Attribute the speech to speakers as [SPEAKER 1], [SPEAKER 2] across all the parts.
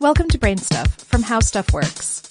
[SPEAKER 1] Welcome to Brain Stuff from How Stuff Works.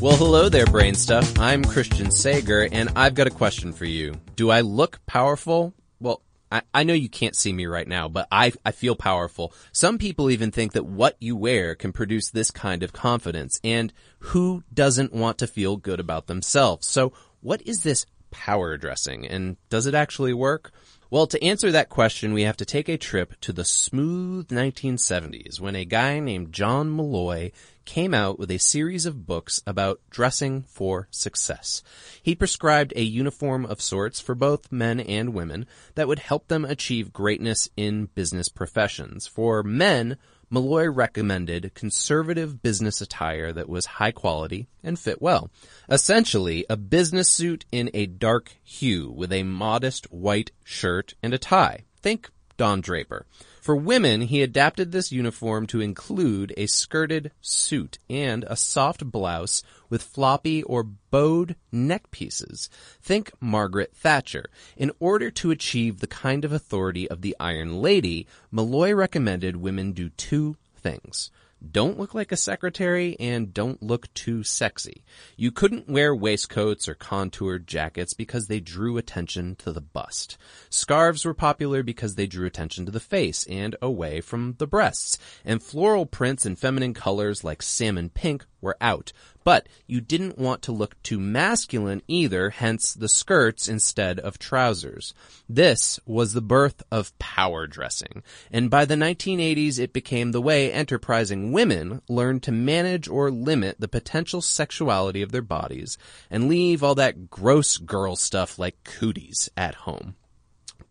[SPEAKER 2] Well, hello there, Brain Stuff. I'm Christian Sager, and I've got a question for you. Do I look powerful? Well, I, I know you can't see me right now, but I, I feel powerful. Some people even think that what you wear can produce this kind of confidence, and who doesn't want to feel good about themselves? So, what is this power dressing, and does it actually work? Well, to answer that question, we have to take a trip to the smooth 1970s when a guy named John Molloy came out with a series of books about dressing for success. He prescribed a uniform of sorts for both men and women that would help them achieve greatness in business professions. For men, Molloy recommended conservative business attire that was high quality and fit well. Essentially, a business suit in a dark hue with a modest white shirt and a tie. Think Don Draper. For women, he adapted this uniform to include a skirted suit and a soft blouse with floppy or bowed neck pieces. Think Margaret Thatcher. In order to achieve the kind of authority of the Iron Lady, Molloy recommended women do two things don't look like a secretary and don't look too sexy. You couldn't wear waistcoats or contoured jackets because they drew attention to the bust. Scarves were popular because they drew attention to the face and away from the breasts. And floral prints and feminine colors like salmon pink were out. But you didn't want to look too masculine either, hence the skirts instead of trousers. This was the birth of power dressing. And by the 1980s, it became the way enterprising women learned to manage or limit the potential sexuality of their bodies and leave all that gross girl stuff like cooties at home.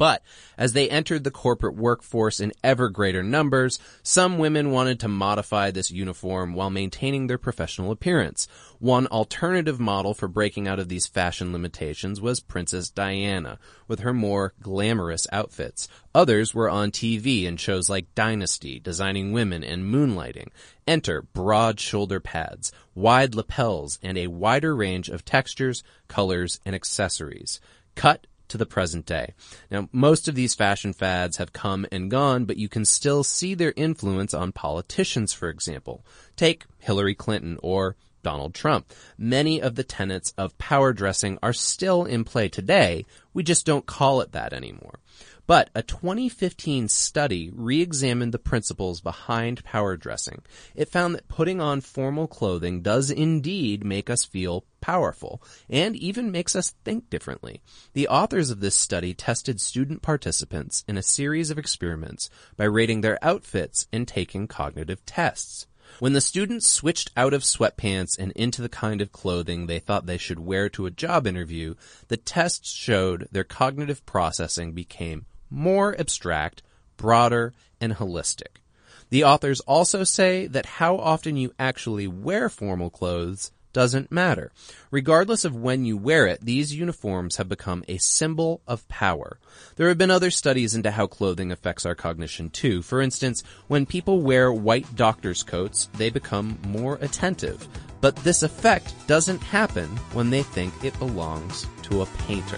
[SPEAKER 2] But as they entered the corporate workforce in ever greater numbers, some women wanted to modify this uniform while maintaining their professional appearance. One alternative model for breaking out of these fashion limitations was Princess Diana, with her more glamorous outfits. Others were on TV in shows like Dynasty, designing women and moonlighting. Enter broad shoulder pads, wide lapels, and a wider range of textures, colors, and accessories. Cut to the present day. Now, most of these fashion fads have come and gone, but you can still see their influence on politicians, for example. Take Hillary Clinton or Donald Trump. Many of the tenets of power dressing are still in play today. We just don't call it that anymore. But a 2015 study re-examined the principles behind power dressing. It found that putting on formal clothing does indeed make us feel powerful and even makes us think differently. The authors of this study tested student participants in a series of experiments by rating their outfits and taking cognitive tests. When the students switched out of sweatpants and into the kind of clothing they thought they should wear to a job interview, the tests showed their cognitive processing became more abstract, broader, and holistic. The authors also say that how often you actually wear formal clothes doesn't matter. Regardless of when you wear it, these uniforms have become a symbol of power. There have been other studies into how clothing affects our cognition too. For instance, when people wear white doctor's coats, they become more attentive. But this effect doesn't happen when they think it belongs to a painter.